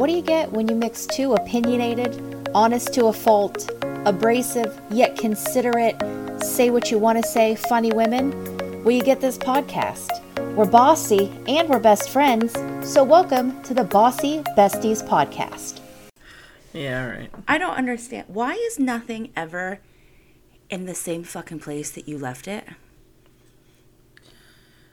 What do you get when you mix two opinionated, honest to a fault, abrasive yet considerate, say what you want to say, funny women? Well, you get this podcast. We're bossy and we're best friends, so welcome to the Bossy Besties podcast. Yeah, all right. I don't understand. Why is nothing ever in the same fucking place that you left it?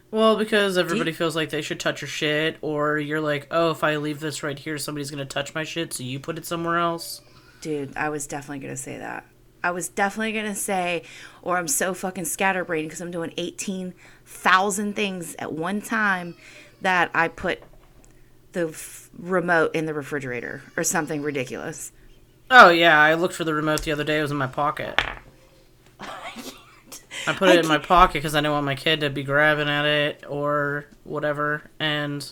Well, because everybody feels like they should touch your shit, or you're like, oh, if I leave this right here, somebody's gonna touch my shit, so you put it somewhere else. Dude, I was definitely going to say that. I was definitely going to say, or I'm so fucking scatterbrained because I'm doing 18,000 things at one time that I put the f- remote in the refrigerator or something ridiculous. Oh yeah, I looked for the remote the other day. It was in my pocket. I put it in my pocket because I didn't want my kid to be grabbing at it or whatever, and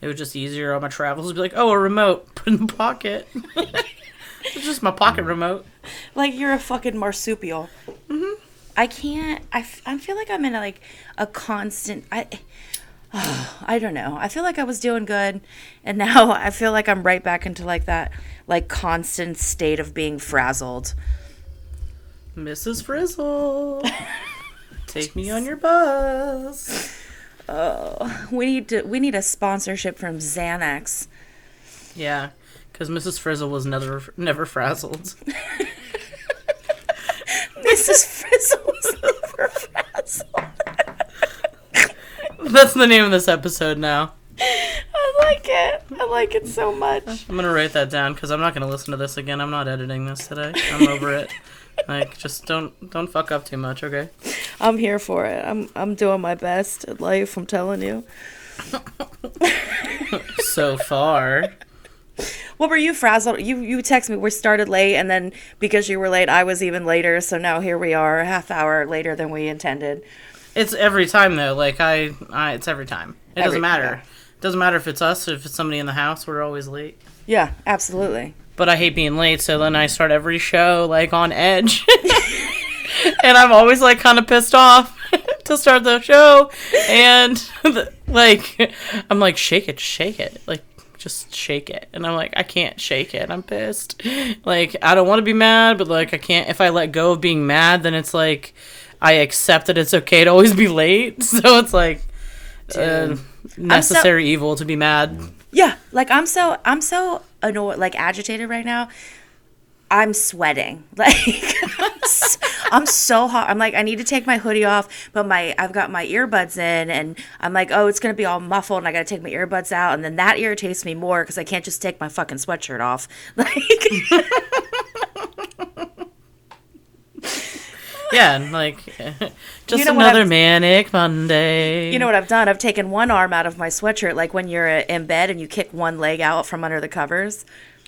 it was just easier on my travels to be like, "Oh, a remote, put in the pocket." it's just my pocket remote. Like you're a fucking marsupial. Mm-hmm. I can't. I, f- I feel like I'm in a, like a constant. I. I don't know. I feel like I was doing good, and now I feel like I'm right back into like that, like constant state of being frazzled. Mrs. Frizzle, take me on your bus. Oh, we need to. We need a sponsorship from Xanax. Yeah, because Mrs. Frizzle was never never frazzled. Mrs. Frizzle was never frazzled. That's the name of this episode now. I like it. I like it so much. I'm gonna write that down because I'm not gonna listen to this again. I'm not editing this today. I'm over it. Like, just don't don't fuck up too much, okay? I'm here for it. I'm I'm doing my best at life. I'm telling you. So far, What were you frazzled? You you text me. We started late, and then because you were late, I was even later. So now here we are, a half hour later than we intended. it's every time though. Like I, I it's every time. It Every- doesn't matter. yeah. It doesn't matter if it's us, if it's somebody in the house. We're always late. Yeah, absolutely. But I hate being late, so then I start every show like on edge, and I'm always like kind of pissed off to start the show, and like I'm like shake it, shake it, like just shake it, and I'm like I can't shake it. I'm pissed. Like I don't want to be mad, but like I can't. If I let go of being mad, then it's like I accept that it's okay to always be late. So it's like uh, necessary evil to be mad. Yeah, like I'm so I'm so annoyed, like agitated right now. I'm sweating. Like I'm s- I'm so hot. I'm like I need to take my hoodie off, but my I've got my earbuds in, and I'm like, oh, it's gonna be all muffled, and I gotta take my earbuds out, and then that irritates me more because I can't just take my fucking sweatshirt off. Like, Yeah, and like just You know another manic Monday. you know what I've done? I've taken one arm out of my sweatshirt, like when you're uh, in bed and you kick one leg out from under the covers.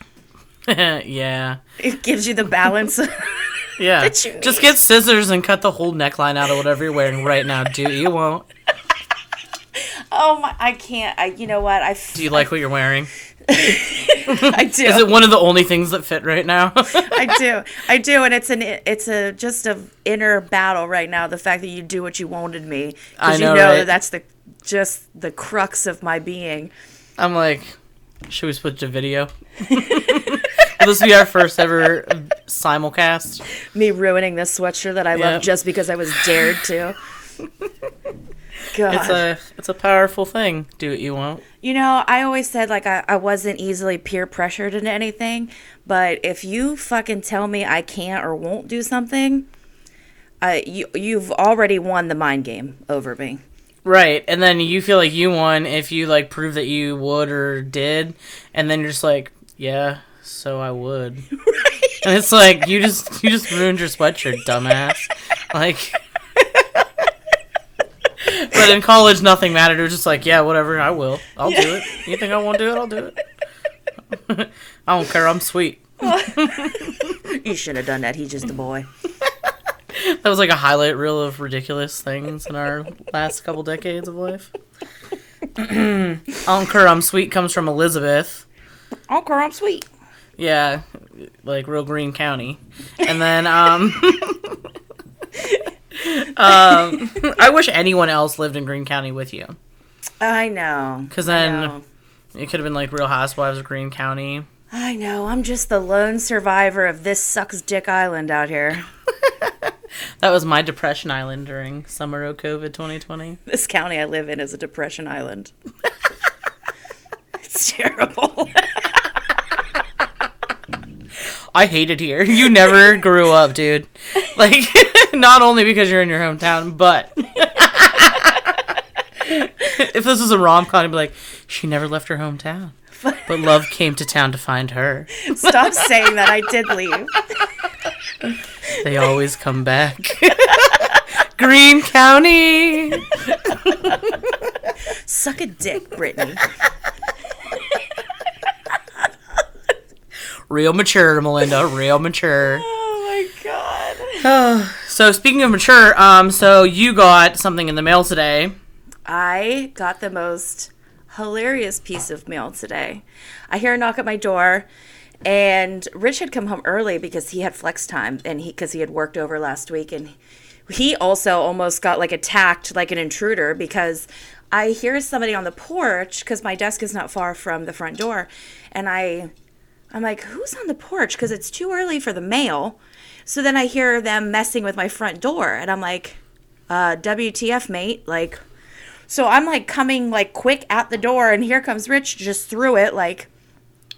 yeah, It gives you the balance. yeah. Just get scissors and cut the whole neckline out of whatever you're wearing right now. Do you won't? oh my! I can't. I. You know what? I. f- Do you like what you're wearing? I do. Is it one of the only things that fit right now? I do. I do, and it's an it's a just a inner battle right now. The fact that you do what you wanted me, because you know, right? that that's the just the crux of my being. I'm like, should we switch to video? Will this be our first ever simulcast? Me ruining this sweatshirt that I Yeah. love just because I was dared to. God. It's a it's a powerful thing. Do what you want. You know, I always said like I, I wasn't easily peer pressured into anything, but if you fucking tell me I can't or won't do something, uh, you you've already won the mind game over me. Right, and then you feel like you won if you like prove that you would or did, and then you're just like, yeah, so I would. right? And it's like you just you just ruined your sweatshirt, dumbass. Like, but in college, nothing mattered. It was just like, yeah, whatever, I will. I'll do it. You think I won't do it? I'll do it. I don't care. I'm sweet. You shouldn't have done that. He's just a boy. That was like a highlight reel of ridiculous things in our last couple decades of life. I don't care. I'm sweet comes from Elizabeth. Okay, I'm sweet. Yeah, like real Green County. And then um um I wish anyone else lived in Green County with you I know. cuz then know. It could have been like Real Housewives of Green County. I know. I'm just the lone survivor of this sucks dick island out here. That was my depression island during summer of COVID 2020. This county I live in is a depression island. it's terrible. I hate it here. You never grew up, dude. Like, not only because you're in your hometown, but if this was a rom com, I'd be like, she never left her hometown, but love came to town to find her. Stop saying that. I did leave. They always come back. Green County. Suck a dick, Brittany. Real mature, Melinda. Real mature. Oh my god. So speaking of mature, um, so you got something in the mail today. I got the most hilarious piece of mail today. I hear a knock at my door, and Rich had come home early because he had flex time, and he because he had worked over last week, and he also almost got like attacked like an intruder because I hear somebody on the porch because my desk is not far from the front door, and I. I'm like, who's on the porch? Because it's too early for the mail. So then I hear them messing with my front door, and I'm like, uh, WTF, mate? Like, so I'm like coming like quick at the door, and here comes Rich just through it, like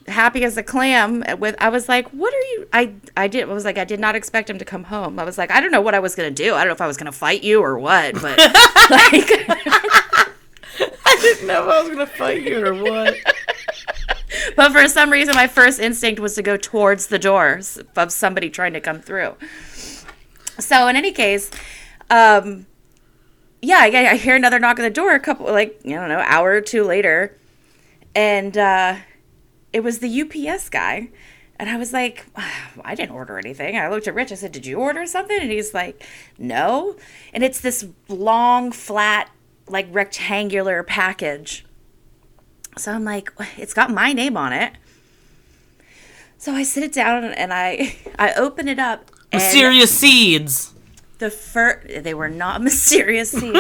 happy as a clam. With I was like, "What are you?" I I did. I was like, I did not expect him to come home. I was like, I don't know what I was gonna do. I don't know if I was gonna fight you or what, but like, I Didn't know if I was gonna fight you or what. But for some reason, my first instinct was to go towards the doors of somebody trying to come through. So in any case, um, yeah, I, I hear another knock on the door. A couple, like I don't know, hour or two later, and uh, it was the UPS guy. And I was like, I didn't order anything. I looked at Rich. I said, Did you order something? And he's like, No. And it's this long, flat, like rectangular package. So I'm like, It's got my name on it. So I sit it down and I I open it up. Mysterious seeds. the first they were not mysterious seeds.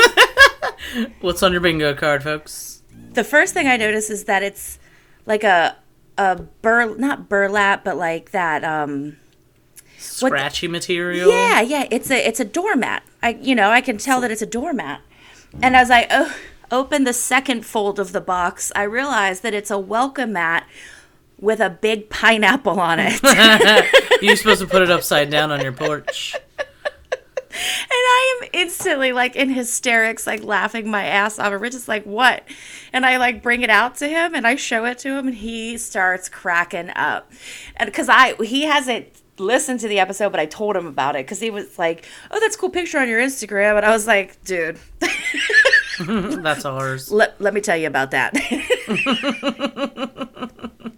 What's on your bingo card, folks? the first thing I notice is that it's like a a bur not burlap, but like that um Scratchy material. Yeah, yeah, it's a it's a doormat. I you know I can tell that it's a doormat. And as I o- open the second fold of the box, I realize that it's a welcome mat with a big pineapple on it. You're supposed to put it upside down on your porch. And I am instantly like in hysterics, like laughing my ass off. And Rich is like, "What?" And I like bring it out to him and I show it to him, and he starts cracking up. And because I he hasn't listened to the episode, but I told him about it because he was like, "Oh, that's a cool picture on your Instagram," and I was like, "Dude." That's ours. let, let me tell you about that.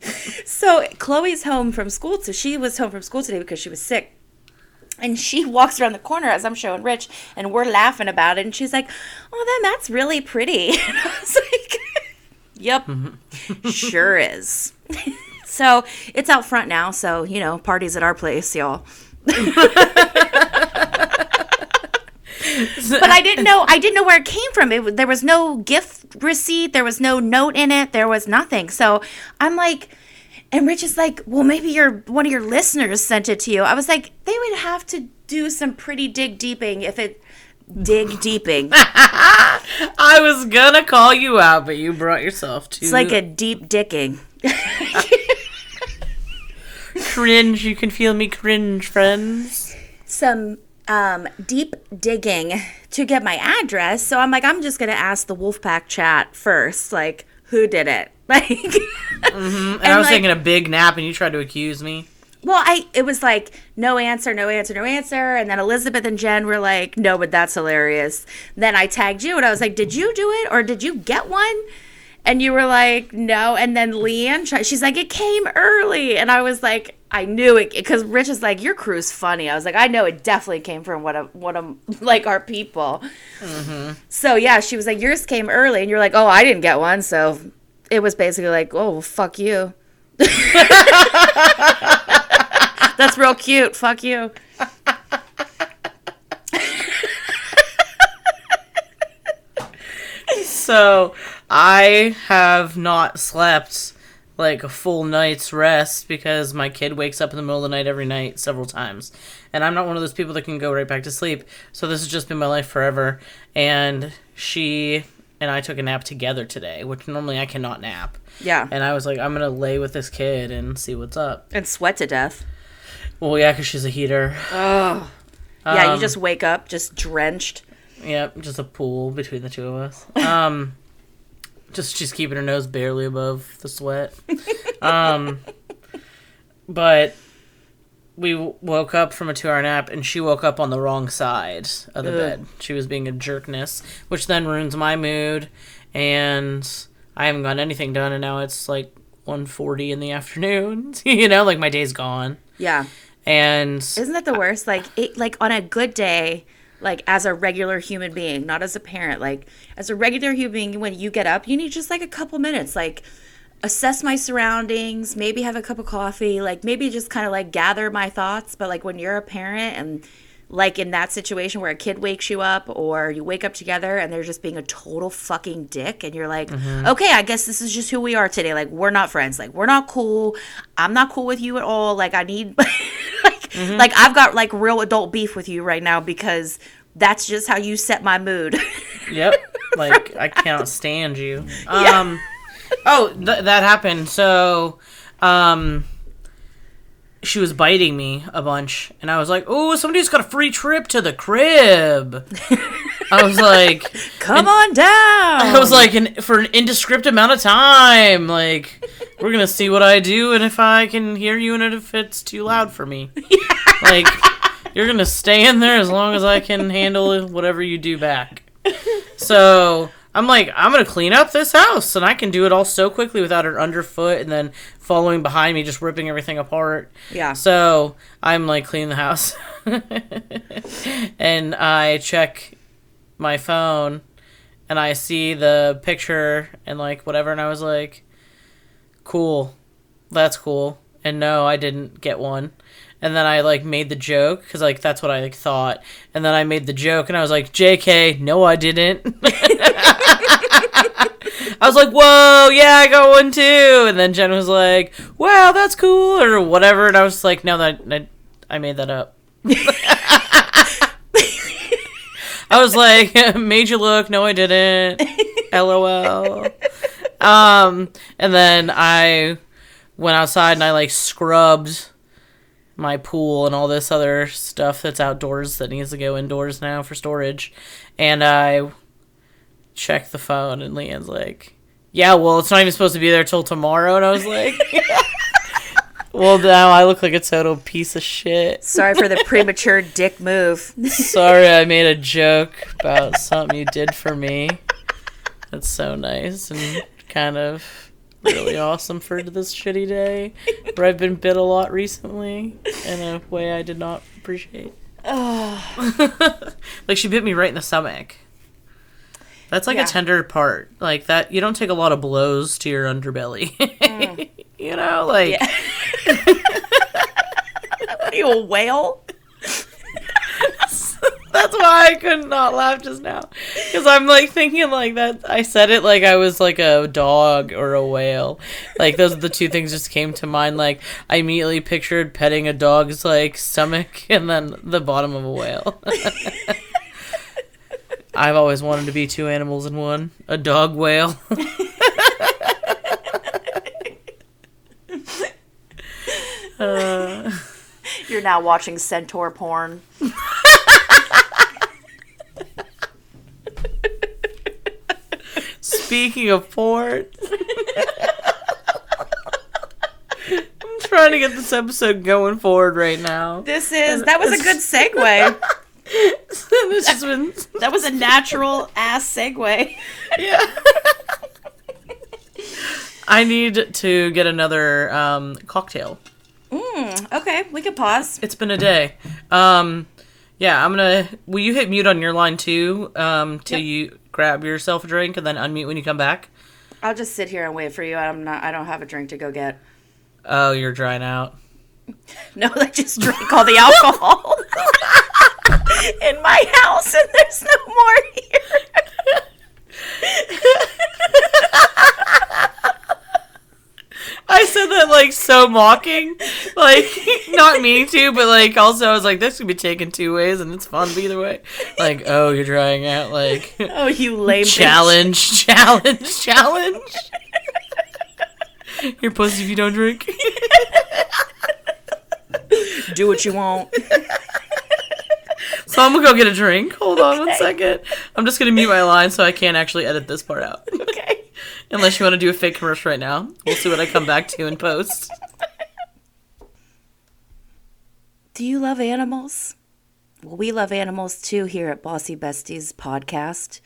so Chloe's home from school. So she was home from school today because she was sick. And she walks around the corner as I'm showing Rich, and we're laughing about it. And she's like, "Oh, then that's really pretty." And I was like, "Yep, mm-hmm. sure is." So it's out front now. So you know, parties at our place, y'all. but I didn't know I didn't know where it came from. It, there was no gift receipt, there was no note in it, there was nothing. So I'm like, and Rich is like, well, maybe your one of your listeners sent it to you. I was like, they would have to do some pretty dig deeping if it dig deeping. I was gonna call you out, but you brought yourself to It's like a deep dicking. Cringe. You can feel me cringe, friends. Some um, deep digging to get my address. So I'm like, I'm just gonna ask the Wolfpack chat first, like, who did it? Like, And, I was like- taking a big nap, and you tried to accuse me. Well, I it was like no answer, no answer, no answer, and then Elizabeth and Jen were like, "No, but that's hilarious." Then I tagged you, and I was like, "Did you do it, or did you get one?" And you were like, "No." And then Leanne, tried, she's like, "It came early," and I was like, "I knew it," because Rich is like, "Your crew's funny." I was like, "I know it definitely came from one of one of like our people." Mm-hmm. So yeah, she was like, "Yours came early," and you're like, "Oh, I didn't get one," so it was basically like, "Oh, fuck you." That's real cute. Fuck you. so I have not slept like a full night's rest because my kid wakes up in the middle of the night every night several times. And I'm not one of those people that can go right back to sleep. So this has just been my life forever. And she and I took a nap together today, which normally I cannot nap. Yeah. And I was like, I'm going to lay with this kid and see what's up. And sweat to death. Well, yeah, because she's a heater. Oh. Yeah, you Um, just wake up just drenched. Yep, just a pool between the two of us. Um, just she's keeping her nose barely above the sweat. Um, but we woke up from a two-hour nap, and she woke up on the wrong side of the Ugh. bed. She was being a jerkness, which then ruins my mood, and I haven't gotten anything done, and now it's like 1.40 in the afternoon. you know, like my day's gone, Yeah. and Isn't that the worst? Like it like on a good day, like as a regular human being, not as a parent, like as a regular human being, when you get up, you need just like a couple minutes, like assess my surroundings, maybe have a cup of coffee, like maybe just kind of like gather my thoughts. But like when you're a parent and like in that situation where a kid wakes you up or you wake up together and they're just being a total fucking dick and you're like, mm-hmm. okay, I guess this is just who we are today. Like we're not friends. Like we're not cool. I'm not cool with you at all. Like I need like, like I've got like real adult beef with you right now because that's just how you set my mood. Yep. Like I cannot stand you. Um Oh, th- that happened. So um she was biting me a bunch and I was like, "Oh, somebody's got a free trip to the crib." I was like Come on down. I was like an, for an indescript amount of time. Like we're going to see what I do and if I can hear you and if it's too loud for me. Like you're going to stay in there as long as I can handle whatever you do back. So I'm like, I'm gonna clean up this house, and I can do it all so quickly without her underfoot, and then following behind me, just ripping everything apart. Yeah. So I'm like cleaning the house, and I check my phone, and I see the picture and like whatever, and I was like, cool, that's cool. And no, I didn't get one. And then I like made the joke because like that's what I like thought. And then I made the joke and I was like, "Jk, no, I didn't." I was like, "Whoa, yeah, I got one too." And then Jen was like, "Wow, that's cool," or whatever. And I was like, "No, that I, I made that up." I was like, "Made you look? No, I didn't." LOL. Um, and then I went outside and I like scrubbed my pool and all this other stuff that's outdoors that needs to go indoors now for storage. And I check the phone and Leanne's like, Yeah, well, it's not even supposed to be there till tomorrow. And I was like, Well, now I look like a total piece of shit. Sorry for the premature dick move. Sorry, I made a joke about something you did for me. That's so nice and kind of really awesome for this shitty day where I've been bit a lot recently in a way I did not appreciate. Ah. like she bit me right in the stomach. That's like Yeah. a tender part. Like that you don't take a lot of blows to your underbelly. you know, like What are you, a whale? That's why I could not laugh just now. Because I'm like thinking like that. I said it like I was like a dog or a whale. Like those are the two things just came to mind. Like I immediately pictured petting a dog's like stomach and then the bottom of a whale. I've always wanted to be two animals in one a dog whale. uh, You're now watching centaur porn. Speaking of porn, I'm trying to get this episode going forward right now. This is that was a good segue. been That was a natural ass segue. yeah. I need to get another um, cocktail. Okay, we could pause. It's been a day. Um, yeah, I'm gonna. Will you hit mute on your line too? Um, till Yep. you grab yourself a drink and then unmute when you come back. I'll just sit here and wait for you. I'm not. I don't have a drink to go get. Oh, you're drying out. No, I just drank all the alcohol in my house, and there's no more here. I said that like so mocking, like not meaning to, but like also I was like, this could be taken two ways, and it's fun either way. Like, oh, you're trying out like Oh, you lame bitch. challenge, challenge, challenge. You're pussy if you don't drink. Do what you want. So I'm gonna go get a drink. Hold on one second. I'm just gonna mute my line so I can't actually edit this part out. Okay. Unless you want to do a fake commercial right now. We'll see what I come back to in post. Do you love animals? Well, we love animals too here at Bossy Besties podcast.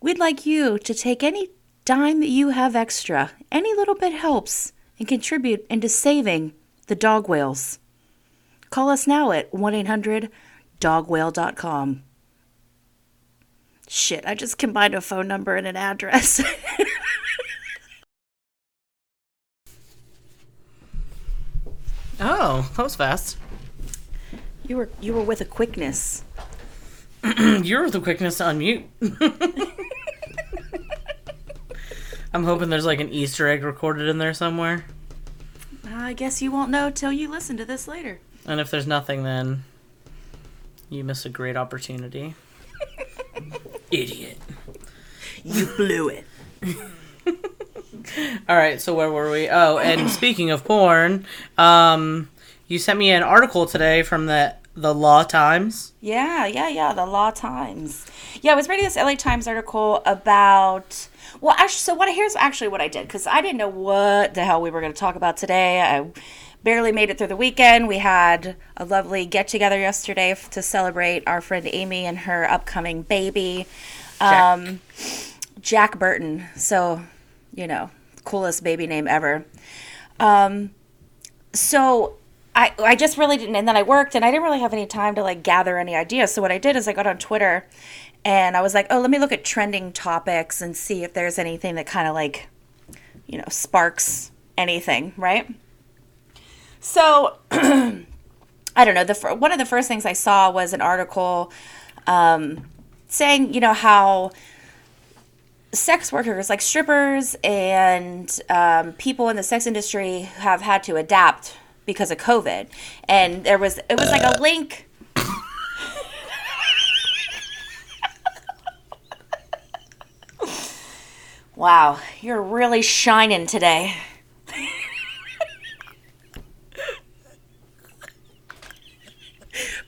We'd like you to take any dime that you have extra, any little bit helps, and contribute into saving the dog whales. Call us now at 1 800 dogwhale.com. Shit, I just combined a phone number and an address. Oh, that was fast. you were you were with a quickness. You're the quickness to unmute. I'm hoping there's like an Easter egg recorded in there somewhere. I guess you won't know till you listen to this later. And if there's nothing, then you miss a great opportunity. Idiot. You blew it. All right, so where were we? Oh, and speaking of porn, um, you sent me an article today from the the Law Times. Yeah, yeah, yeah. The Law Times. Yeah, I was reading this LA Times article about. Well, actually, so what? Here's actually what I did because I didn't know what the hell we were going to talk about today. I barely made it through the weekend. We had a lovely get together yesterday to celebrate our friend Amy and her upcoming baby, um, Jack Burton. So, you know, coolest baby name ever. Um, so I I just really didn't and then I worked and I didn't really have any time to like gather any ideas. So what I did is I got on Twitter and I was like, "Oh, let me look at trending topics and see if there's anything that kind of like you know, sparks anything, right?" So I don't know, the one of the first things I saw was an article um saying, you know, how sex workers like strippers and um, people in the sex industry have had to adapt because of covid. And there was it was like a link wow you're really shining today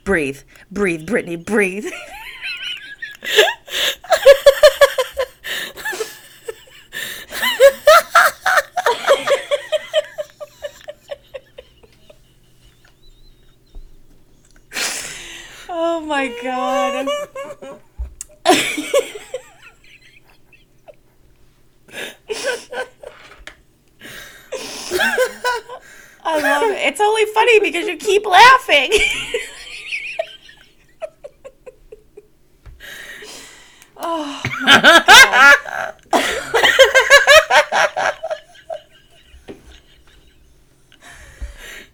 breathe breathe brittany breathe oh my god I love it. It's only funny because you keep laughing. oh my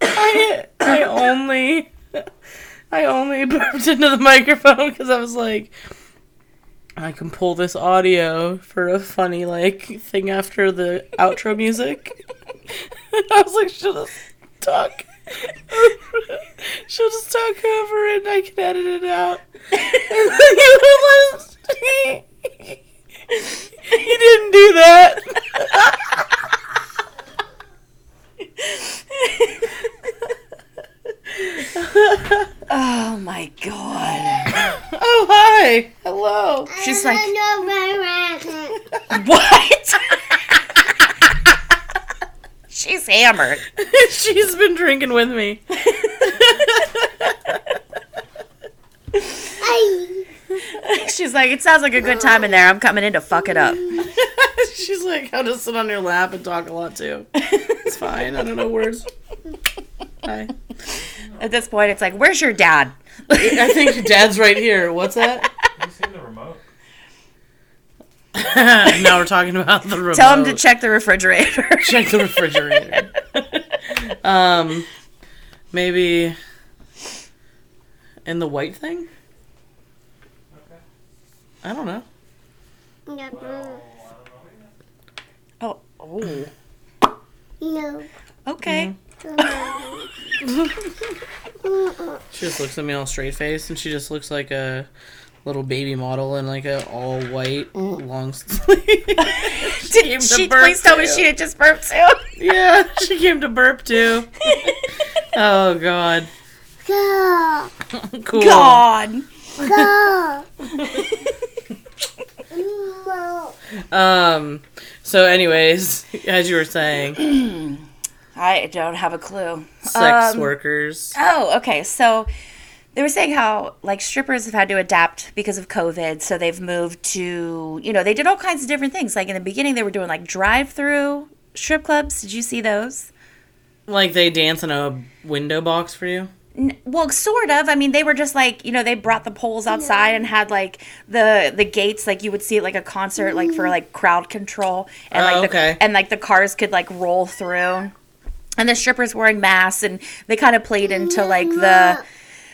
I, I only I only burped into the microphone because I was like, I can pull this audio for a funny like thing after the outro music. I was like, she'll just talk. she'll just talk over it and I can edit it out. You didn't do that. Oh my god. Oh hi, hello. She's like, what? She's hammered. She's been drinking with me. She's like, it sounds like a good time in there. I'm coming in to fuck it up. She's like, I'll just sit on your lap and talk a lot too. It's fine. I don't know words. Hi. At this point, it's like, where's your dad? I think Dad's right here. What's that? You seen the remote? now we're talking about the remote. Tell him to check the refrigerator. check the refrigerator. um, maybe in the white thing. Okay. I don't know. Oh, oh. No. Okay. She just looks at me all straight faced, and she just looks like a little baby model in like a all white long sleeve. Did came to she burp please tell me she had just burped too? yeah, she came to burp too. oh god, Go. cool. God. Go. Um. So, anyways, as you were saying, I don't have a clue. sex Um, workers. Oh, okay. So they were saying how like strippers have had to adapt because of COVID. So they've moved to, you know, they did all kinds of different things. Like in the beginning, they were doing like drive-through strip clubs. Did you see those? Like they dance in a window box for you. Well, sort of. I mean, they were just like you know they brought the poles outside and had like the the gates like you would see at like a concert like for mm-hmm. like crowd control and Oh, like the, okay. and like the cars could like roll through, and the strippers wearing masks and they kind of played into like the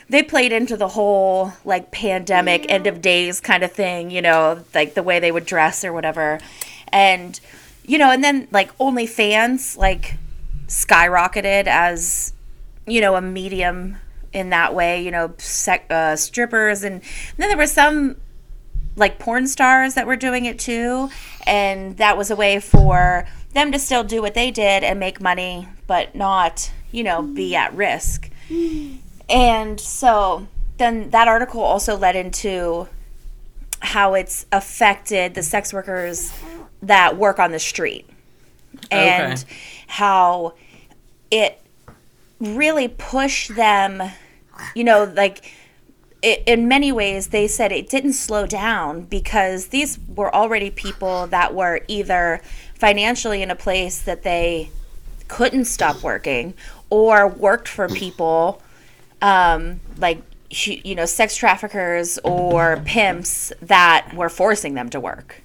they played into the whole like pandemic end of days kind of thing, you know, like the way they would dress or whatever, and you know, and then like OnlyFans like skyrocketed as you know, a medium in that way, you know, sec- uh, strippers. And then there were some like porn stars that were doing it too. And that was a way for them to still do what they did and make money, but not, you know, be at risk. And so then that article also led into how it's affected the sex workers that work on the street and Okay. how it really pushed them you know like it, in many ways they said it didn't slow down because these were already people that were either financially in a place that they couldn't stop working or worked for people um, like you know sex traffickers or pimps that were forcing them to work.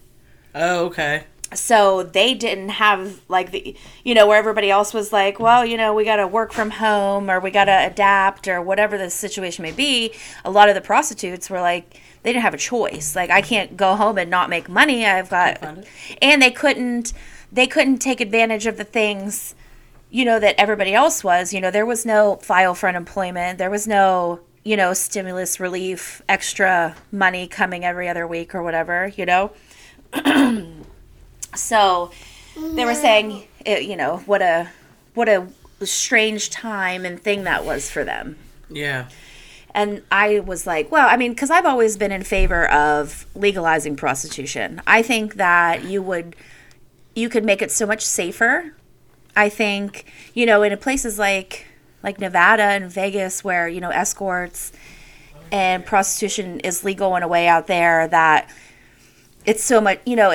Oh, okay. so they didn't have like the you know where everybody else was like well you know we got to work from home or we got to adapt or whatever the situation may be. A lot of the prostitutes were like they didn't have a choice. Like i can't go home and not make money. I've got and they couldn't they couldn't take advantage of the things you know that everybody else was you know there was no file for unemployment there was no you know stimulus relief extra money coming every other week or whatever you know so they were saying it, eh, you know what a what a strange time and thing that was for them Yeah. and I was like, well, I mean, because I've always been in favor of legalizing prostitution. I think that you would, you could make it so much safer. I think, you know, in places like like Nevada and Vegas, where you know escorts and prostitution is legal in a way out there that it's so much. You know,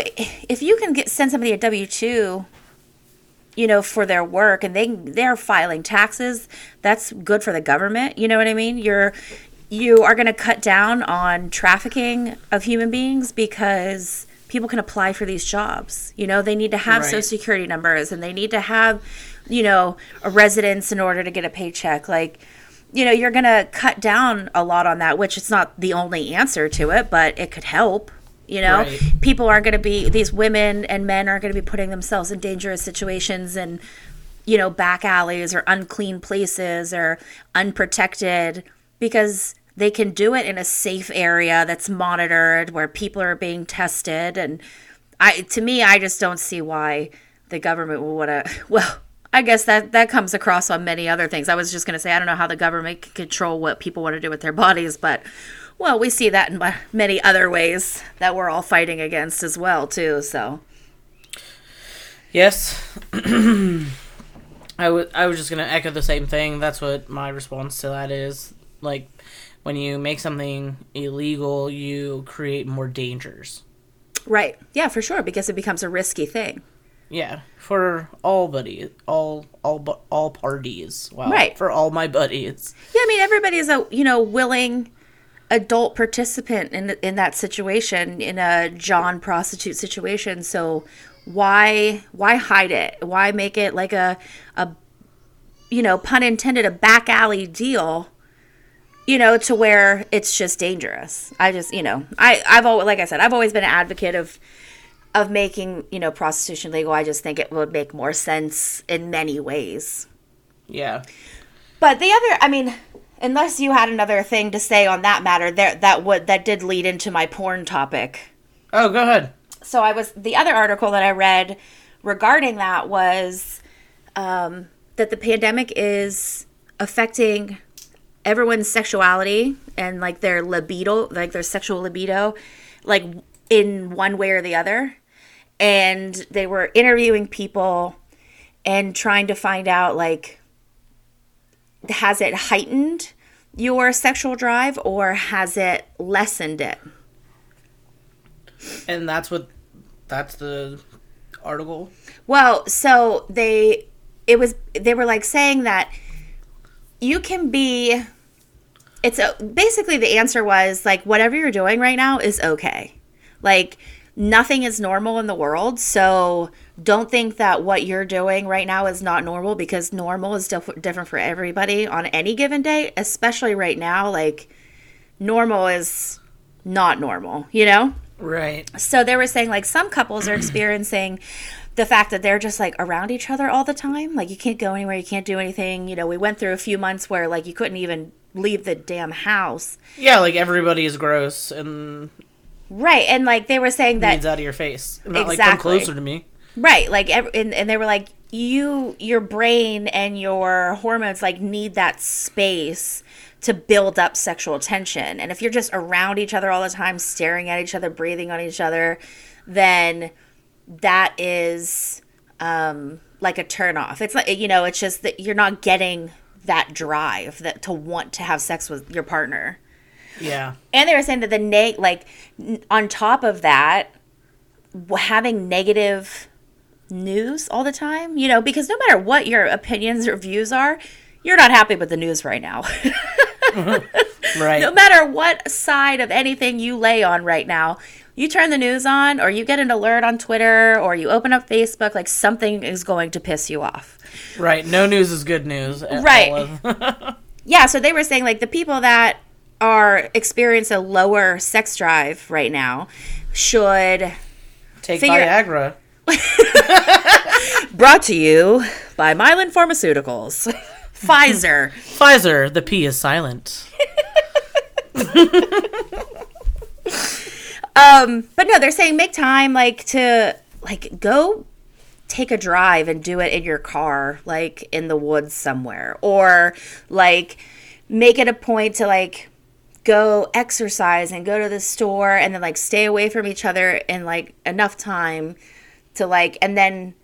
if you can get send somebody a W two you know for their work and they they're filing taxes that's good for the government you know what i mean you're you are going to cut down on trafficking of human beings because people can apply for these jobs you know they need to have Right. social security numbers and they need to have you know a residence in order to get a paycheck like you know you're going to cut down a lot on that which it's not the only answer to it but it could help you know Right. people are going to be these women and men are going to be putting themselves in dangerous situations and you know back alleys or unclean places or unprotected because they can do it in a safe area that's monitored where people are being tested and i to me i just don't see why the government would want to well i guess that that comes across on many other things i was just going to say i don't know how the government can control what people want to do with their bodies but well we see that in many other ways that we're all fighting against as well too so Yes. I wa- I was just going to echo the same thing. That's what my response to that is. Like, when you make something illegal, you create more dangers. right yeah for sure because it becomes a risky thing Yeah, for all buddies, all all all parties. Wow, Right. for all my buddies. Yeah, I mean everybody's a you know willing adult participant in in that situation in a John prostitute situation. So why why hide it? Why make it like a a you know pun intended a back alley deal you know, to where it's just dangerous. I just, you know, I I've always like I said, I've always been an advocate of of making, you know, prostitution legal. I just think it would make more sense in many ways. Yeah. But the other, I mean, unless you had another thing to say on that matter, there that would that did lead into my porn topic. Oh, go ahead. So I was the other article that I read regarding that was um, that the pandemic is affecting everyone's sexuality and like their libido, like their sexual libido, like in one way or the other. And they were interviewing people and trying to find out like has it heightened your sexual drive or has it lessened it? And that's what that's the article. Well, so they it was they were like saying that you can be it's a, basically the answer was like whatever you're doing right now is okay. Like nothing is normal in the world, so don't think that what you're doing right now is not normal because normal is diff- different for everybody on any given day, especially right now like normal is not normal, you know? Right. So they were saying like some couples are experiencing the fact that they're just like around each other all the time. Like you can't go anywhere, you can't do anything. You know, we went through a few months where like you couldn't even leave the damn house. Yeah, like everybody is gross and Right. And like they were saying that needs out of your face. Not like come Exactly. closer to me. right, like and, and they were like you your brain and your hormones like need that space to build up sexual tension. And if you're just around each other all the time, staring at each other, breathing on each other, then that is um, like a turnoff. It's like you know, it's just that you're not getting that drive that to want to have sex with your partner. Yeah. And they were saying that the neg like n- on top of that, having negative news all the time, you know, because no matter what your opinions or views are, you're not happy with the news right now. Right. no matter what side of anything you lay on right now, you turn the news on or you get an alert on Twitter or you open up Facebook, like something is going to piss you off. Right. No news is good news. Right. Yeah, so they were saying like the people that are experience a lower sex drive right now should Take Figure- Viagra. brought to you by Mylan Pharmaceuticals. Pfizer. Pfizer, the P is silent. Um, but no, they're saying make time like to like go take a drive and do it in your car, like in the woods somewhere. Or like make it a point to like go exercise and go to the store and then like stay away from each other in like enough time to like and then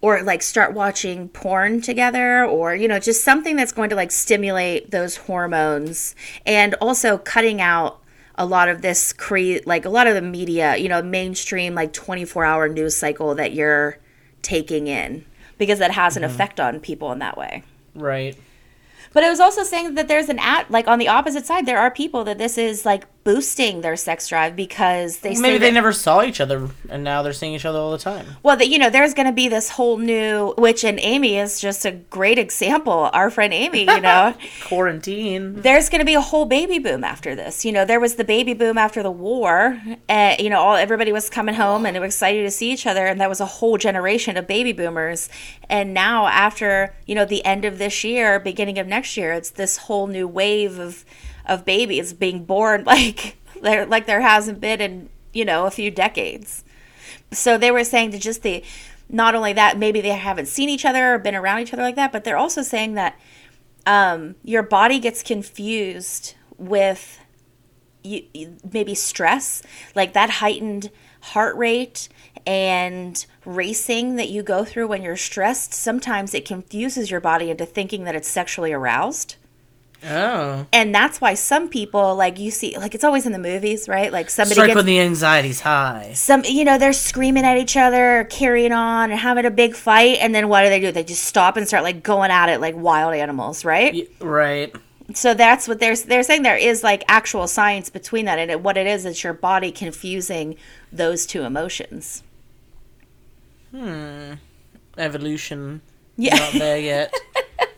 or like start watching porn together or you know just something that's going to like stimulate those hormones and also cutting out a lot of this create like a lot of the media you know mainstream like 24 hour news cycle that you're taking in because that has an mm-hmm. effect on people in that way Right. but it was also saying that there's an at like on the opposite side there are people that this is like boosting their sex drive because they say Maybe they that- never saw each other and now they're seeing each other all the time. well, that you know, there's going to be this whole new, which and Amy is just a great example. Our friend Amy, you know, Quarantine. there's going to be a whole baby boom after this. You know, there was the baby boom after the war. Uh, you know, all everybody was coming home and they were excited to see each other, and that was a whole generation of baby boomers. And now, after you know, the end of this year, beginning of next year, it's this whole new wave of of babies being born, like there like there hasn't been in you know a few decades. So they were saying to just the not only that maybe they haven't seen each other or been around each other like that but they're also saying that um, your body gets confused with you, maybe stress like that heightened heart rate and racing that you go through when you're stressed sometimes it confuses your body into thinking that it's sexually aroused Oh. and that's why some people like you see like it's always in the movies right like somebody Strike gets when the anxiety's high. some you know they're screaming at each other carrying on and having a big fight and then what do they do they just stop and start like going at it like wild animals right Y- Right. so that's what they're they're saying there is like actual science between that and it, what it is is your body confusing those two emotions Hmm. Evolution. Yeah. Not there yet.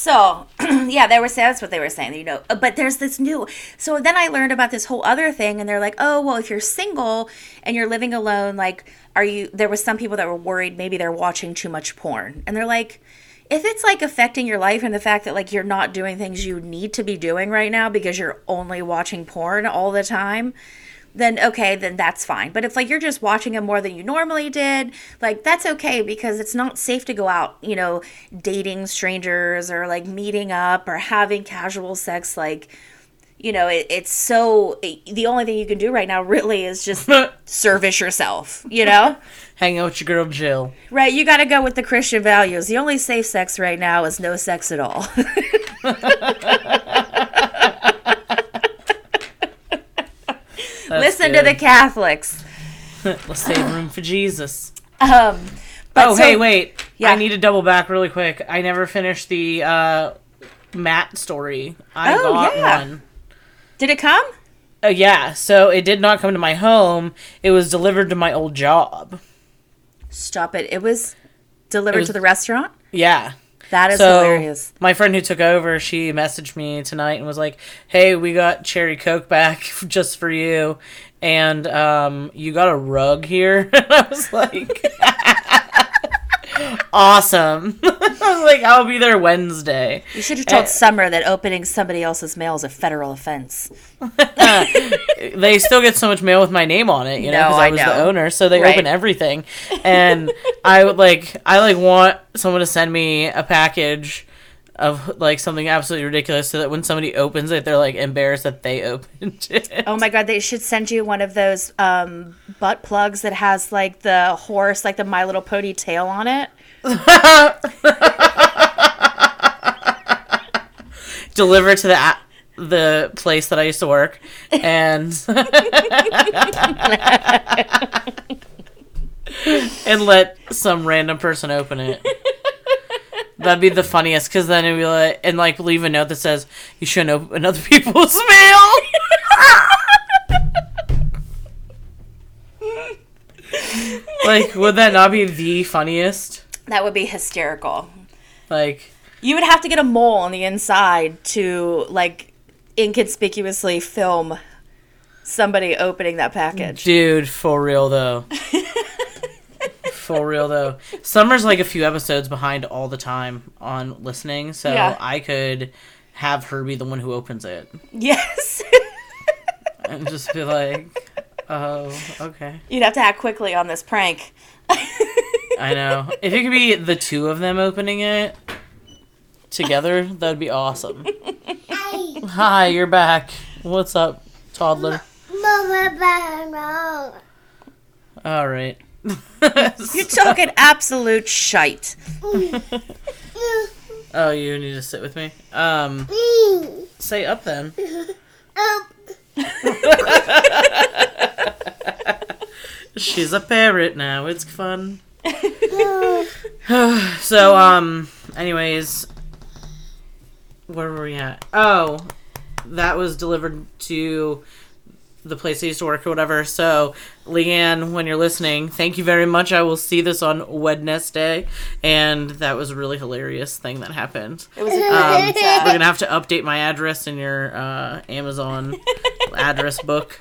so yeah, they were saying that's what they were saying, you know. uh, But there's this new. So then I learned about this whole other thing, and they're like, oh, well, if you're single and you're living alone, like, are you? There was some people that were worried maybe they're watching too much porn, and they're like. If it's like affecting your life and the fact that like you're not doing things you need to be doing right now because you're only watching porn all the time, then okay, then that's fine. But if like you're just watching it more than you normally did, like that's okay because it's not safe to go out, you know, dating strangers or like meeting up or having casual sex. Like, you know, it, it's so the only thing you can do right now really is just service yourself, you know? Hang out with your girl Jill. right, you got to go with the Christian values. The only safe sex right now is no sex at all. Listen to the Catholics. Let's save room for Jesus. Um, but oh, so- hey, wait. Yeah. I need to double back really quick. I never finished the uh, Matt story. I Oh, got yeah. one. Did it come? Uh, yeah, so it did not come to my home. It was delivered to my old job. Stop it. It was delivered was- to the restaurant? Yeah. That is so hilarious. my friend who took over, she messaged me tonight and was like, "Hey, we got cherry coke back just for you, and um, you got a rug here." And I was like, "Awesome!" I was like, "I'll be there Wednesday." You should have told Uh, Summer that opening somebody else's mail is a federal offense. they still get so much mail with my name on it, you know, No, because I I was the owner, so they Right. open everything. And I would like, I like want someone to send me a package of like something absolutely ridiculous, so that when somebody opens it, they're like embarrassed that they opened it. Oh my god, they should send you one of those um, butt plugs that has like the horse, like the My Little Pony tail on it. Deliver to the a- the place that I used to work, and and let some random person open it. That'd be the funniest, because then it'd be like, and like leave a note that says you shouldn't open other people's mail. like, would that not be the funniest? That would be hysterical. Like, You would have to get a mole on the inside to like inconspicuously film somebody opening that package. dude, for real though. for real though. Summer's like a few episodes behind all the time on listening, so Yeah. I could have her be the one who opens it Yes. and just be like, "Oh, okay." You'd have to act quickly on this prank. I know. If it could be the two of them opening it together, that'd be awesome. Hi, you're back. What's up, toddler? Mama, Mama. All right. You're talking absolute shite. oh, you need to sit with me. Um, say up then. Up. She's a parrot now. It's fun. so, um, anyways, where were we at? Oh, that was delivered to the place I used to work or whatever. So, Leanne, when you're listening, thank you very much. I will see this on Wednesday, and that was a really hilarious thing that happened. It was a Um, great, we're gonna have to update my address in your uh, Amazon address book.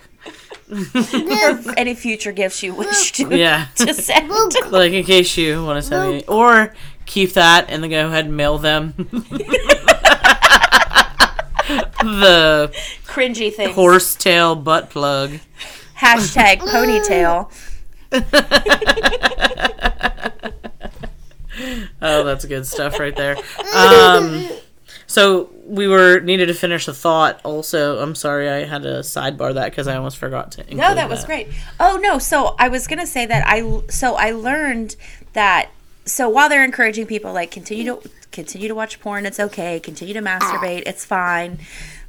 any future gifts you wish to, Yeah. to send. like in case you want to send me or keep that and then go ahead and mail them the Cringy things. horsetail butt plug Hashtag ponytail. oh that's good stuff right there um so we were needed to finish the thought also i'm sorry i had to sidebar that because i almost forgot to include No, that was great. Oh no, so I was gonna say that I so I learned that so while they're encouraging people like continue to continue to watch porn, it's okay. Continue to masturbate, it's fine.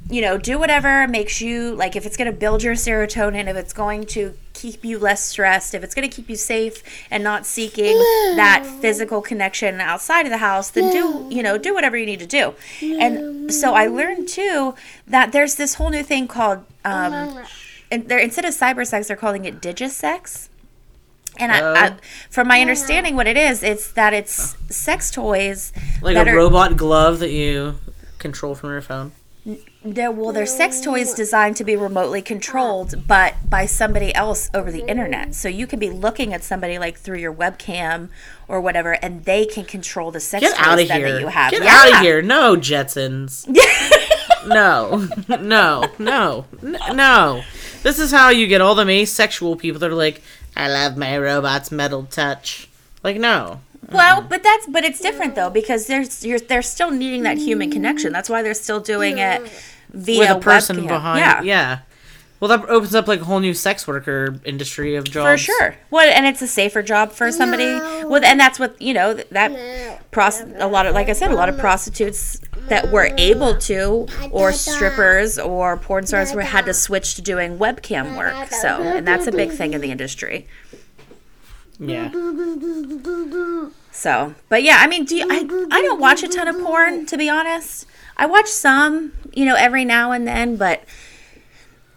You know, do whatever makes you like if it's gonna build your serotonin, if it's going to keep you less stressed, if it's gonna keep you safe and not seeking that physical connection outside of the house, then do you know do whatever you need to do. And so I learned too that there's this whole new thing called um, and they're instead of cyber sex, they're calling it digisex. And I, I, Oh. from my understanding, what it is, it's that it's sex toys like a are robot glove that you control from your phone? There, well, there's sex toys designed to be remotely controlled, but by somebody else over the internet. So you can be looking at somebody like through your webcam or whatever, and they can control the sex Get toys out of that, here! that you have. Get Yeah. out of here! No Jetsons. no, no, no, no. This is how you get all them asexual people that are like, "I love my robot's metal touch." Like, no. Well, but that's but it's different though because there's you're they're still needing that human connection. That's why they're still doing it via with a person webcam. behind. Yeah. Yeah. Well, that opens up like a whole new sex worker industry of jobs. For sure. Well, and it's a safer job for somebody. Well, and that's what you know that pros- a lot of like I said, a lot of prostitutes that were able to, or strippers or porn stars, were had to switch to doing webcam work. So, and that's a big thing in the industry. Yeah. So, but yeah, I mean, do you, I I don't watch a ton of porn to be honest. I watch some, you know, every now and then, but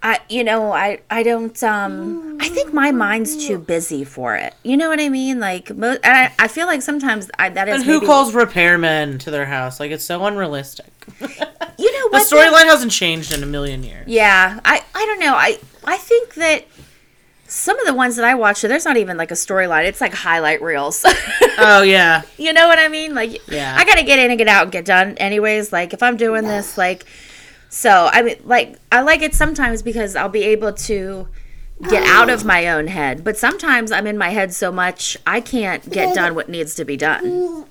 I you know, I I don't um I think my mind's too busy for it. You know what I mean? Like mo- and I, I feel like sometimes I, that is And who maybe- calls repairmen to their house? Like, it's so unrealistic. You know The what? though? storyline hasn't changed in a million years. Yeah, I I don't know. I I think that some of the ones that I watch, there's not even like a storyline. It's like highlight reels. Oh yeah. You know what I mean? Like, Yeah. I gotta get in and get out and get done, anyways. Like, if I'm doing this, like, so I mean, like, I like it sometimes because I'll be able to get oh. out of my own head, but sometimes I'm in my head so much I can't get done what needs to be done. Mm,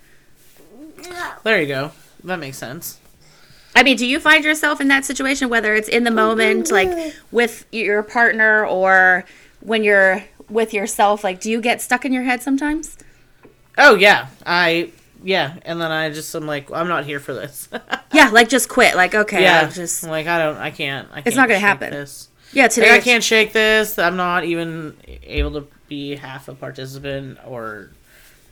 there you go. That makes sense. I mean, do you find yourself in that situation, whether it's in the moment, like with your partner, or when you're with yourself? Like, do you get stuck in your head sometimes? Oh yeah. I yeah. And then I just I'm like I'm not here for this. Yeah, like just quit. Like, okay, yeah. I just like I don't. I can't. I can't not gonna happen. This. yeah. Today Like, I can't shake this. I'm not even able to be half a participant or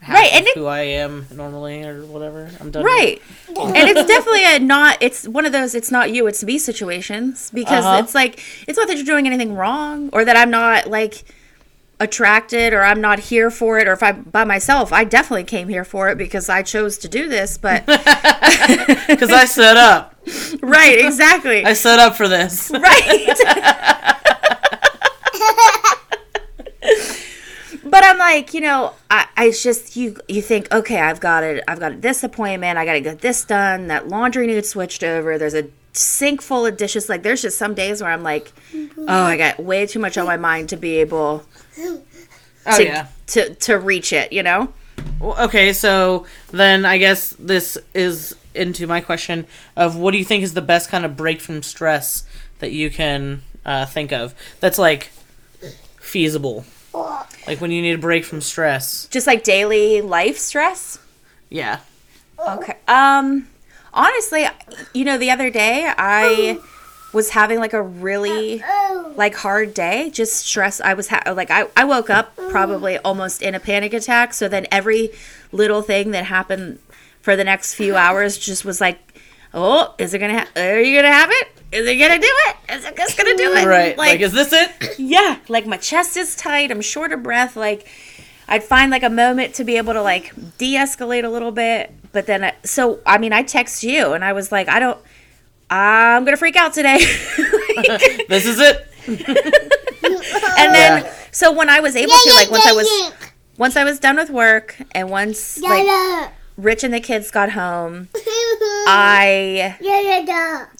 Right, and it- who I am normally or whatever. I'm done. Right. and it's definitely a not it's one of those it's not you, it's me situations because Uh-huh. it's like it's not that you're doing anything wrong or that I'm not like attracted or I'm not here for it or if I'm by myself, I definitely came here for it because I chose to do this, but Because I set up. right, exactly. I set up for this. right. But I'm like, you know, I, I just you you think, okay, I've got it, I've got this appointment, I got to get this done, that laundry needs switched over. There's a sink full of dishes. Like, there's just some days where I'm like, oh, I got way too much on my mind to be able Oh to yeah. to to reach it. You know? Well, okay, so then I guess this is into my question of what do you think is the best kind of break from stress that you can uh, think of that's like feasible? Like when you need a break from stress. Just like daily life stress. Yeah. Okay. Um honestly, you know, the other day I was having like a really like hard day, just stress. I was ha- like I I woke up probably almost in a panic attack, so then every little thing that happened for the next few hours just was like, "Oh, is it going to ha- are you going to have it? Is it going to do it? Is it just going to do it?" Right. Like, is this it? yeah like my chest is tight i'm short of breath like i'd find like a moment to be able to like de-escalate a little bit but then I, so i mean i text you and i was like i don't i'm gonna freak out today Like, This is it? and then so when i was able to like once i was once i was done with work and once like rich and the kids got home i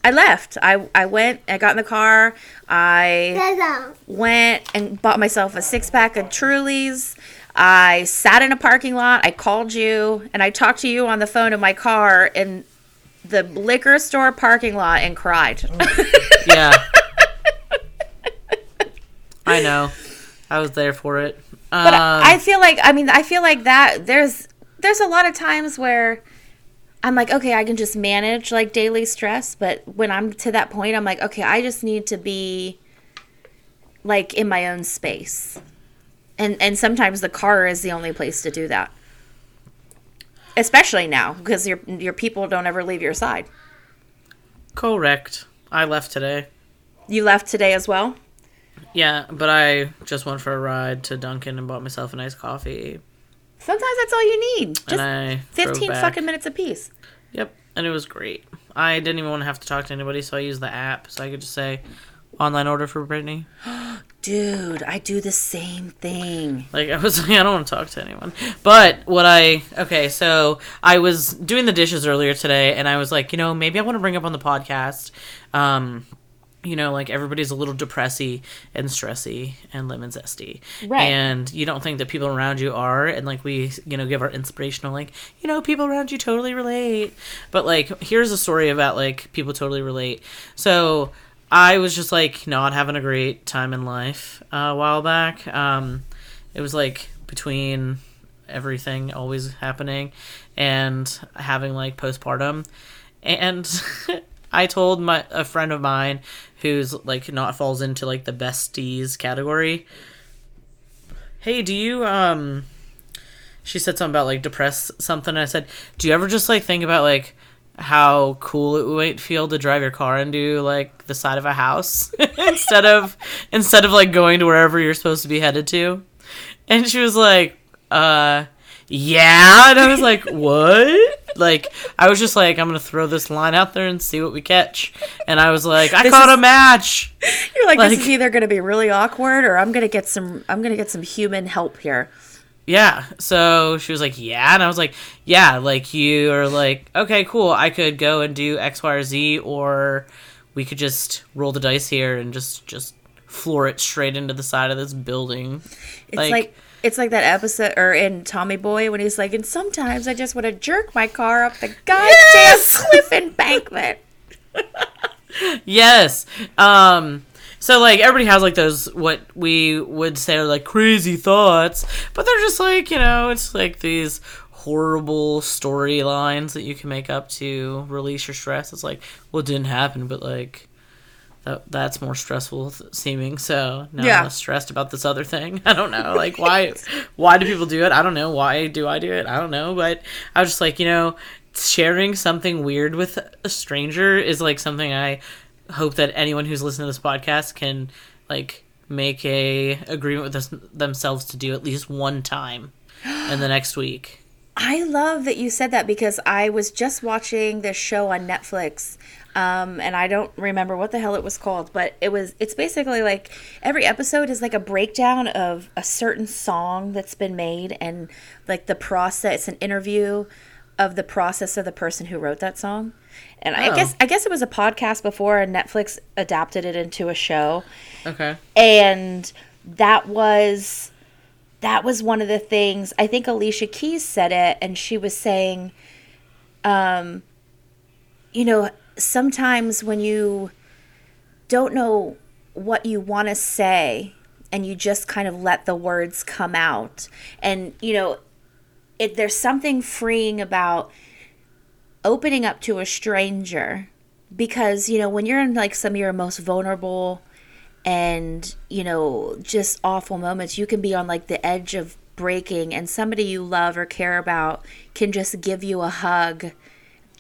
i left i i went i got in the car i went and bought myself a six pack of Trulies. I sat in a parking lot. I called you and I talked to you on the phone in my car in the liquor store parking lot and cried. Yeah. I know. I was there for it. Um, but I feel like I mean I feel like that there's there's a lot of times where I'm like okay I can just manage like daily stress but when I'm to that point I'm like okay I just need to be like in my own space. And and sometimes the car is the only place to do that. Especially now because your your people don't ever leave your side. correct. I left today. You left today as well? Yeah, but I just went for a ride to Dunkin' and bought myself a nice coffee. Sometimes that's all you need. Just I drove 15 back. fucking minutes apiece. Yep, and it was great. I didn't even want to have to talk to anybody, so I used the app so I could just say online order for Brittany. Dude, I do the same thing. Like I was like, I don't want to talk to anyone. But what I okay, so I was doing the dishes earlier today, and I was like, you know, maybe I want to bring up on the podcast. Um, you know, like everybody's a little depressy and stressy and lemon zesty. Right. And you don't think that people around you are, and like we, you know, give our inspirational, like, you know, people around you totally relate. But like, here's a story about like people totally relate. So I was just like not having a great time in life uh, a while back. Um, it was like between everything always happening and having like postpartum and i told my a friend of mine who's like not falls into like the besties category. Hey do you um she said something about like depress something i said do you ever just like think about like how cool it would feel to drive your car into like the side of a house instead of instead of like going to wherever you're supposed to be headed to? And she was like uh yeah and i was like what like i was just like i'm gonna throw this line out there and see what we catch and i was like i This caught is- a match You're like, Like- this is either going to be really awkward or I'm going to get some I'm to get some human help here. Yeah. So she was like, "Yeah," and I was like, "Yeah." Like you are like, "Okay, cool. I could go and do X, Y, or Z, or we could just roll the dice here and just just floor it straight into the side of this building." It's like, it's like that episode or in Tommy Boy when he's like, and sometimes I just want to jerk my car up the goddamn Yes! cliff embankment. Yes. Um so like everybody has like those what we would say are like crazy thoughts, but they're just like, you know, it's like these horrible storylines that you can make up to release your stress. It's like, well, it didn't happen, but like that that's more stressful seeming. So now Yeah. I'm less stressed about this other thing. I don't know. Like why why do people do it? I don't know. Why do I do it? I don't know. But I was just like, you know, sharing something weird with a stranger is like something I hope that anyone who's listening to this podcast can like make a agreement with us, themselves to do at least one time in the next week. I love that you said that because I was just watching this show on Netflix. Um, and I don't remember what the hell it was called, but it was it's basically like every episode is like a breakdown of a certain song that's been made and like the process an interview of the process of the person who wrote that song. And I Oh. guess I guess it was a podcast before and Netflix adapted it into a show Okay. and that was that was one of the things i think alicia keys said it and she was saying um you know sometimes when you don't know what you want to say and you just kind of let the words come out. And you know it there's something freeing about opening up to a stranger because you know when you're in like some of your most vulnerable and you know just awful moments you can be on like the edge of breaking and somebody you love or care about can just give you a hug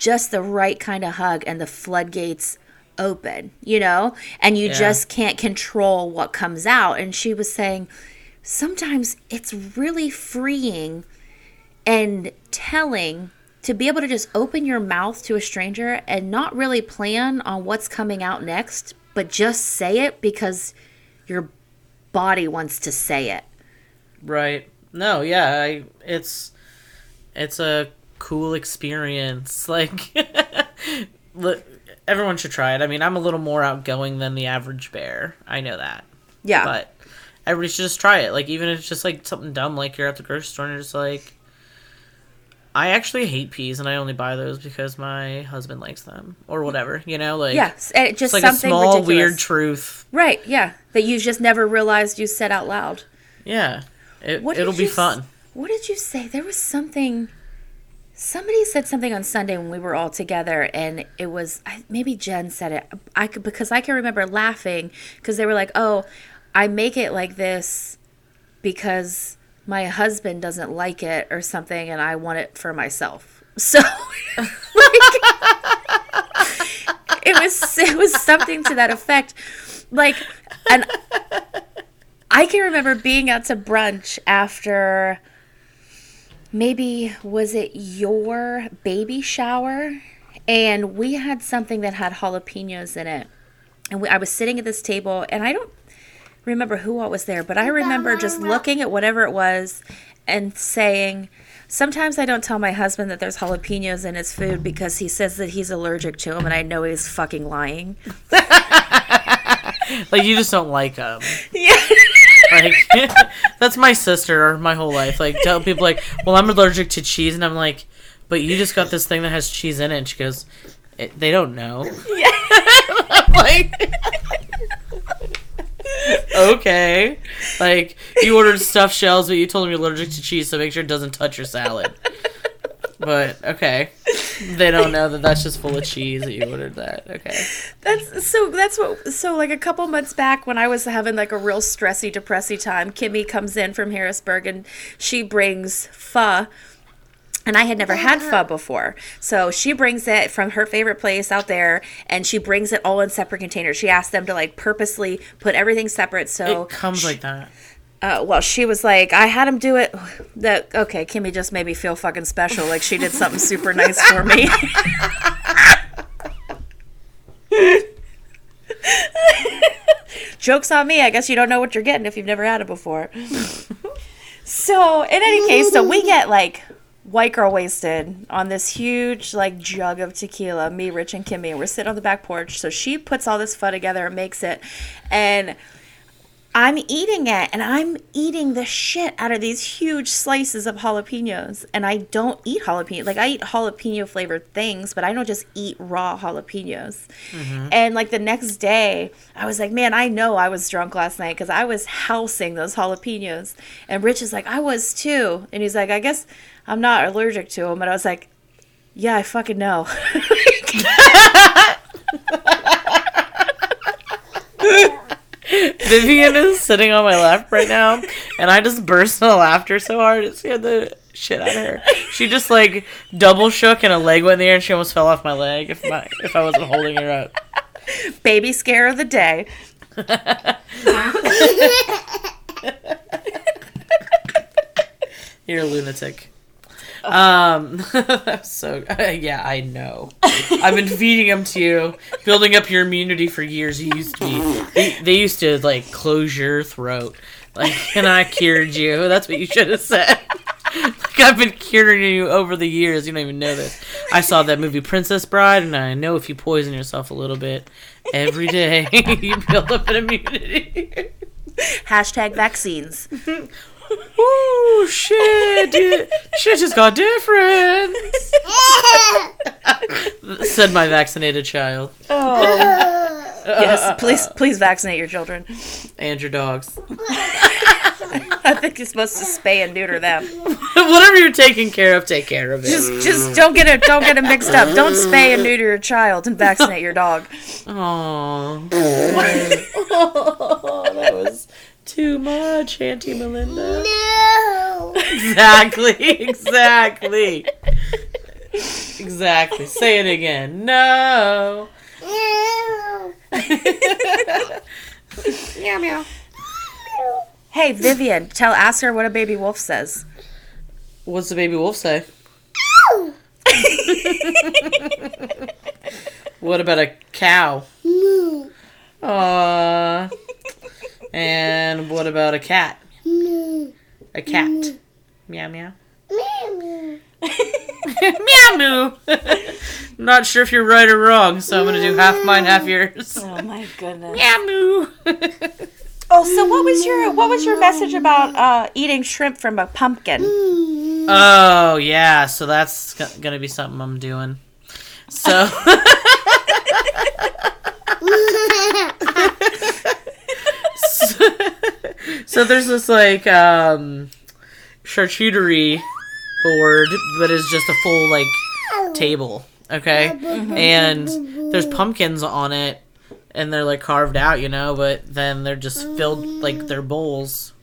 just the right kind of hug and the floodgates open you know and you Yeah. just can't control what comes out and she was saying sometimes it's really freeing and telling to be able to just open your mouth to a stranger and not really plan on what's coming out next, but just say it because your body wants to say it. Right. No, yeah, I, it's it's a cool experience. Like look, everyone should try it. I mean, I'm a little more outgoing than the average bear. I know that. Yeah. But everybody should just try it. Like even if it's just like something dumb like you're at the grocery store and you're just like I actually hate peas and I only buy those because my husband likes them or whatever, you know, like yes, and it it's just like a something small ridiculous. weird truth. right? Yeah, that you just never realized you said out loud. Yeah. It, it'll be fun. What did you say? There was something. Somebody said something on Sunday when we were all together, and it was maybe Jen said it. I could because I can remember laughing because they were like, "Oh, I make it like this because my husband doesn't like it or something, and I want it for myself." So, like, it was it was something to that effect, like, and I can remember being out to brunch after maybe was it your baby shower and we had something that had jalapenos in it. And we, I was sitting at this table, and I don't remember who all was there, but I remember just looking at whatever it was and saying, Sometimes I don't tell my husband that there's jalapenos in his food because he says that he's allergic to them, and I know he's fucking lying. Like you just don't like them. Yeah. Like that's my sister my whole life. Like tell people like, well, I'm allergic to cheese, and I'm like, but you just got this thing that has cheese in it. And she goes, it, they don't know. Yeah. I'm like, okay. Like you ordered stuffed shells, but you told them you're allergic to cheese, so make sure it doesn't touch your salad. But okay, they don't know that that's just full of cheese that you ordered that. Okay. That's so. That's what. So like a couple months back, when I was having like a real stressy, depressy time, Kimmy comes in from Harrisburg and she brings pho. And I had never had pho before. So she brings it from her favorite place out there and she brings it all in separate containers. She asked them to like purposely put everything separate. So It comes like that. Uh, well, she was like, I had him do it. That okay, Kimmy just made me feel fucking special. Like she did something super nice for me. Jokes on me. I guess you don't know what you're getting if you've never had it before. so, in any case, so we get like white girl wasted on this huge like jug of tequila. Me, Rich, and Kimmy. We're sitting on the back porch. So she puts all this pho together and makes it, and I'm eating it and I'm eating the shit out of these huge slices of jalapenos. And I don't eat jalapeno. Like I eat jalapeno flavored things, but I don't just eat raw jalapenos. Mm-hmm. And like the next day, I was like, man, I know I was drunk last night because I was housing those jalapenos. And Rich is like, I was too. And he's like, I guess I'm not allergic to them. And I was like, yeah, I fucking know. Vivian is sitting on my lap right now, and I just burst into laughter so hard it scared the shit out of her. She just like double shook and a leg went in the air, and she almost fell off my leg if my if I wasn't holding her up. Baby scare of the day. You're a lunatic. Um, so yeah, I know. I've been feeding them to you, building up your immunity for years. You used to be, they, they used to like close your throat, like, and I cured you. That's what you should have said. Like I've been curing you over the years. You don't even know this. I saw that movie Princess Bride, and I know if you poison yourself a little bit every day, you build up an immunity. Hashtag vaccines. Ooh, shit, dude. shit just got different. Said my vaccinated child oh. Yes, please, please vaccinate your children. and your dogs. I think you're supposed to spay and neuter them. Whatever you're taking care of, take care of it. Just, just don't get it, don't get it mixed up. Don't spay and neuter your child and vaccinate your dog. Aww. That was too much, Auntie Melinda. No. Exactly, exactly. Exactly. Say it again. No. No. Meow meow. Hey, Vivian, tell ask her what a baby wolf says. What's the baby wolf say? What about a cow? No. Aww. And what about a cat? No. A cat. Meow meow. Meow. meow meow moo. Not sure if you're right or wrong, so I'm gonna do half mine, half yours. Oh my goodness. Meow moo. Oh, so what was your what was your message about uh, eating shrimp from a pumpkin? oh yeah, so that's gonna be something I'm doing. So so there's this like um charcuterie board but it's just a full like table okay? And there's pumpkins on it and they're like carved out you know but then they're just filled like they're bowls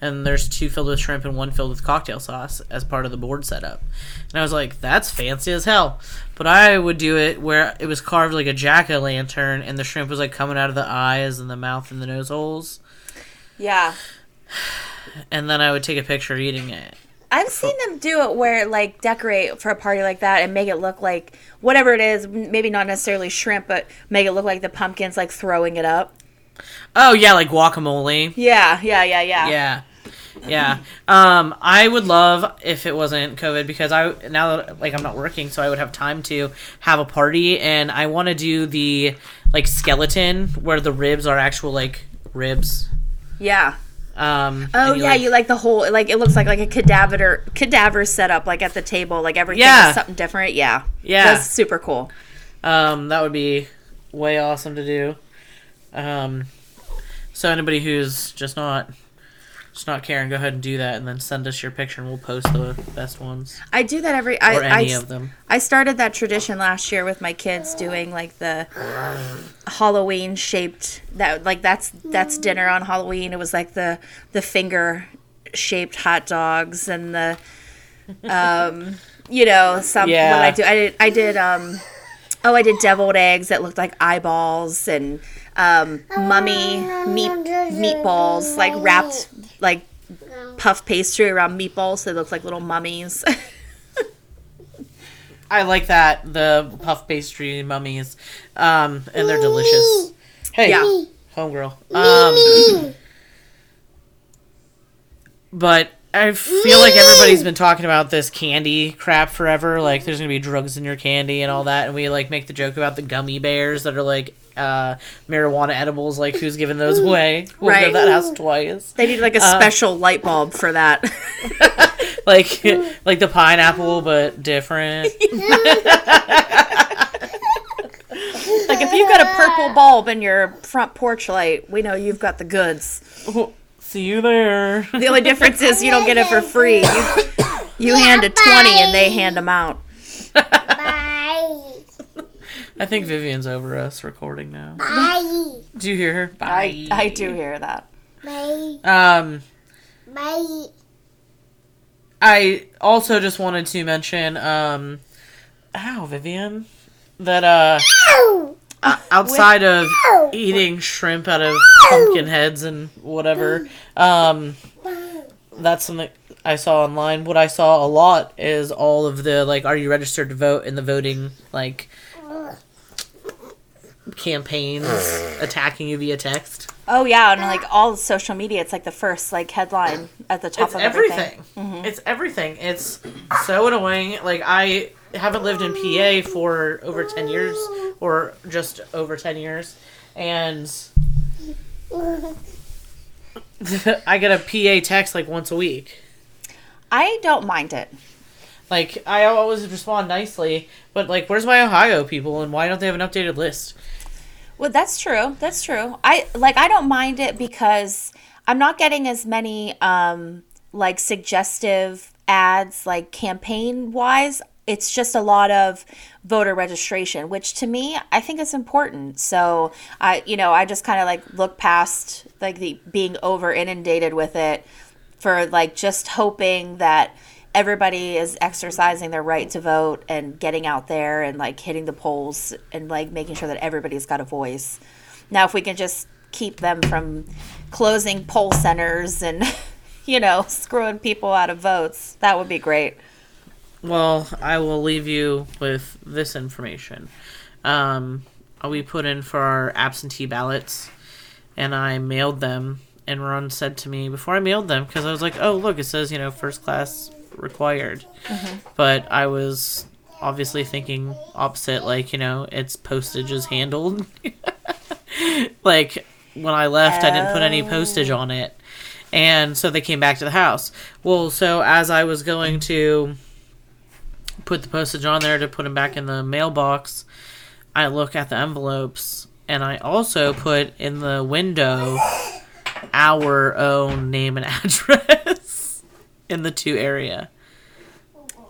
and there's two filled with shrimp and one filled with cocktail sauce as part of the board setup. And i was like that's fancy as hell but i would do it where it was carved like a jack-o'-lantern and the shrimp was like coming out of the eyes and the mouth and the nose holes Yeah. and then I would take a picture eating it. I've seen them do it where like decorate for a party like that and make it look like whatever it is, maybe not necessarily shrimp, but make it look like the pumpkin's like throwing it up. Oh yeah, like guacamole. Yeah, yeah, yeah, yeah. Yeah. Yeah. Um, I would love if it wasn't COVID because I now that like I'm not working, so I would have time to have a party and I want to do the like skeleton where the ribs are actual like ribs. Yeah. Um, Oh and yeah, like- you like the whole like it looks like like a cadaver cadaver setup like at the table, like everything Yeah. is something different. Yeah. Yeah. That's super cool. Um, that would be way awesome to do. Um, so anybody who's just not just not caring, go ahead and do that, and then send us your picture, and we'll post the best ones I do that every I or any I, of them. I started that tradition last year with my kids doing like the Halloween shaped that like that's that's dinner on Halloween. It was like the the finger shaped hot dogs and the um you know some Yeah. what I do I did I did um oh I did deviled eggs that looked like eyeballs and um mummy meat meatballs like wrapped like puff pastry around meatballs so they look like little mummies. I like that the puff pastry mummies, um, and they're delicious. Hey, Yeah. homegirl. Um, but I feel like everybody's been talking about this candy crap forever. Like, there's gonna be drugs in your candy and all that, and we like make the joke about the gummy bears that are like uh, marijuana edibles. Like, who's giving those away? We'll go Right. that house twice. They need like a special light bulb for that. Like, like the pineapple, but different. like if you've got a purple bulb in your front porch light, we know you've got the goods. See you there. The only difference is you don't get it for free. You, you hand a 20 and they hand them out. Bye. I think Vivian's over us recording now. Bye. Do you hear her? I, I do hear that. Bye. Um, Bye. I also just wanted to mention, um, ow, Vivian, that uh, Ow. outside of eating shrimp out of pumpkin heads and whatever, um, that's something I saw online. What I saw a lot is all of the like, are you registered to vote in the voting like campaigns attacking you via text. Oh yeah, and like all social media, it's like the first like headline at the top It's of everything. everything. Mm-hmm. It's everything. It's so annoying. Like I haven't lived in PA for over 10 years or just over 10 years and I get a PA text like once a week. I don't mind it. Like I always respond nicely, but like where's my Ohio people and why don't they have an updated list? Well, that's true. That's true. I like I don't mind it because I'm not getting as many um like suggestive ads like campaign wise. It's just a lot of voter registration, which to me I think is important. So I you know, I just kind of like look past like the being over inundated with it for like just hoping that everybody is exercising their right to vote and getting out there and like hitting the polls and like making sure that everybody's got a voice. Now, if we can just keep them from closing poll centers and, you know, screwing people out of votes, that would be great. Well, I will leave you with this information. Um, we put in for our absentee ballots, and I mailed them. And Ron said to me before I mailed them, because I was like, "Oh, look, it says you know first class required," uh-huh. but I was obviously thinking opposite. Like you know, its postage is handled. like when I left, I didn't put any oh. postage on it, and so they came back to the house. Well, so as I was going to put the postage on there to put them back in the mailbox, I look at the envelopes and I also put in the window our own name and address in the two area.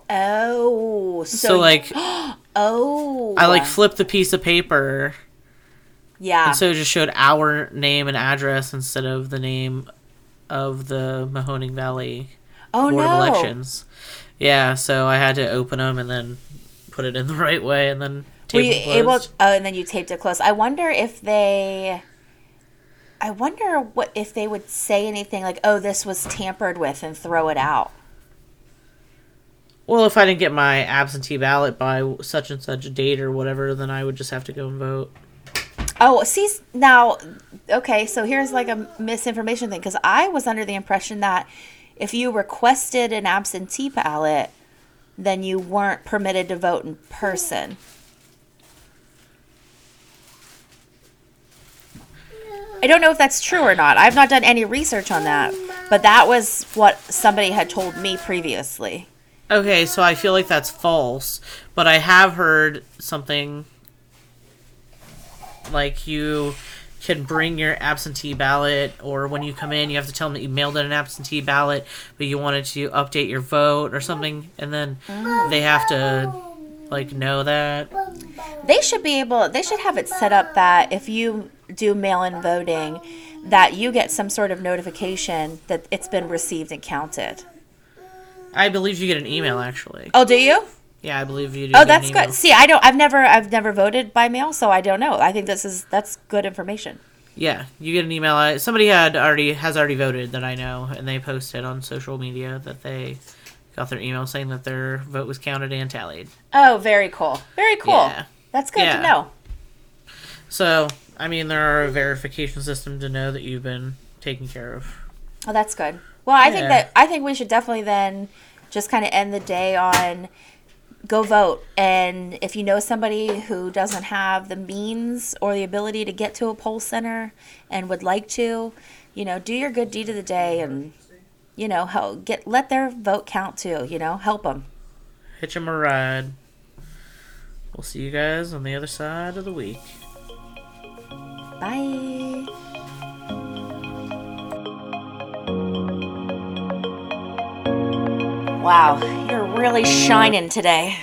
Oh, so, So, like oh, I like flipped the piece of paper yeah, and so it just showed our name and address instead of the name of the Mahoning Valley oh Board no, of Elections. Yeah, so I had to open them and then put it in the right way and then Were tape you them able? Oh, and then you taped it close. I wonder if they. I wonder what if they would say anything like, "Oh, this was tampered with," and throw it out. Well, if I didn't get my absentee ballot by such and such date or whatever, then I would just have to go and vote. Oh, see now, okay. So here's like a misinformation thing because I was under the impression that if you requested an absentee ballot, then you weren't permitted to vote in person. I don't know if that's true or not. I've not done any research on that, but that was what somebody had told me previously. Okay, so I feel like that's false, but I have heard something like you can bring your absentee ballot, or when you come in, you have to tell them that you mailed in an absentee ballot, but you wanted to update your vote or something, and then they have to like know that. They should be able, they should have it set up that if you do mail in voting, that you get some sort of notification that it's been received and counted. I believe you get an email actually. Oh, do you? Yeah, I believe you do. Oh, get an that's good. See, I don't, I've never, I've never voted by mail, so I don't know. I think this is, that's good information. Yeah, you get an email. Somebody had already has already voted that I know, and they posted on social media that they got their email saying that their vote was counted and tallied. Oh, very cool. Very cool. Yeah. That's good Yeah. to know. So, I mean, there are a verification system to know that you've been taken care of. Oh, that's good. Well, I think that I think we should definitely then just kind of end the day on go vote. And if you know somebody who doesn't have the means or the ability to get to a poll center and would like to, you know, do your good deed of the day and you know, help get let their vote count too. You know, help them. Hitch them a ride. We'll see you guys on the other side of the week. Bye. Wow, you're really shining today.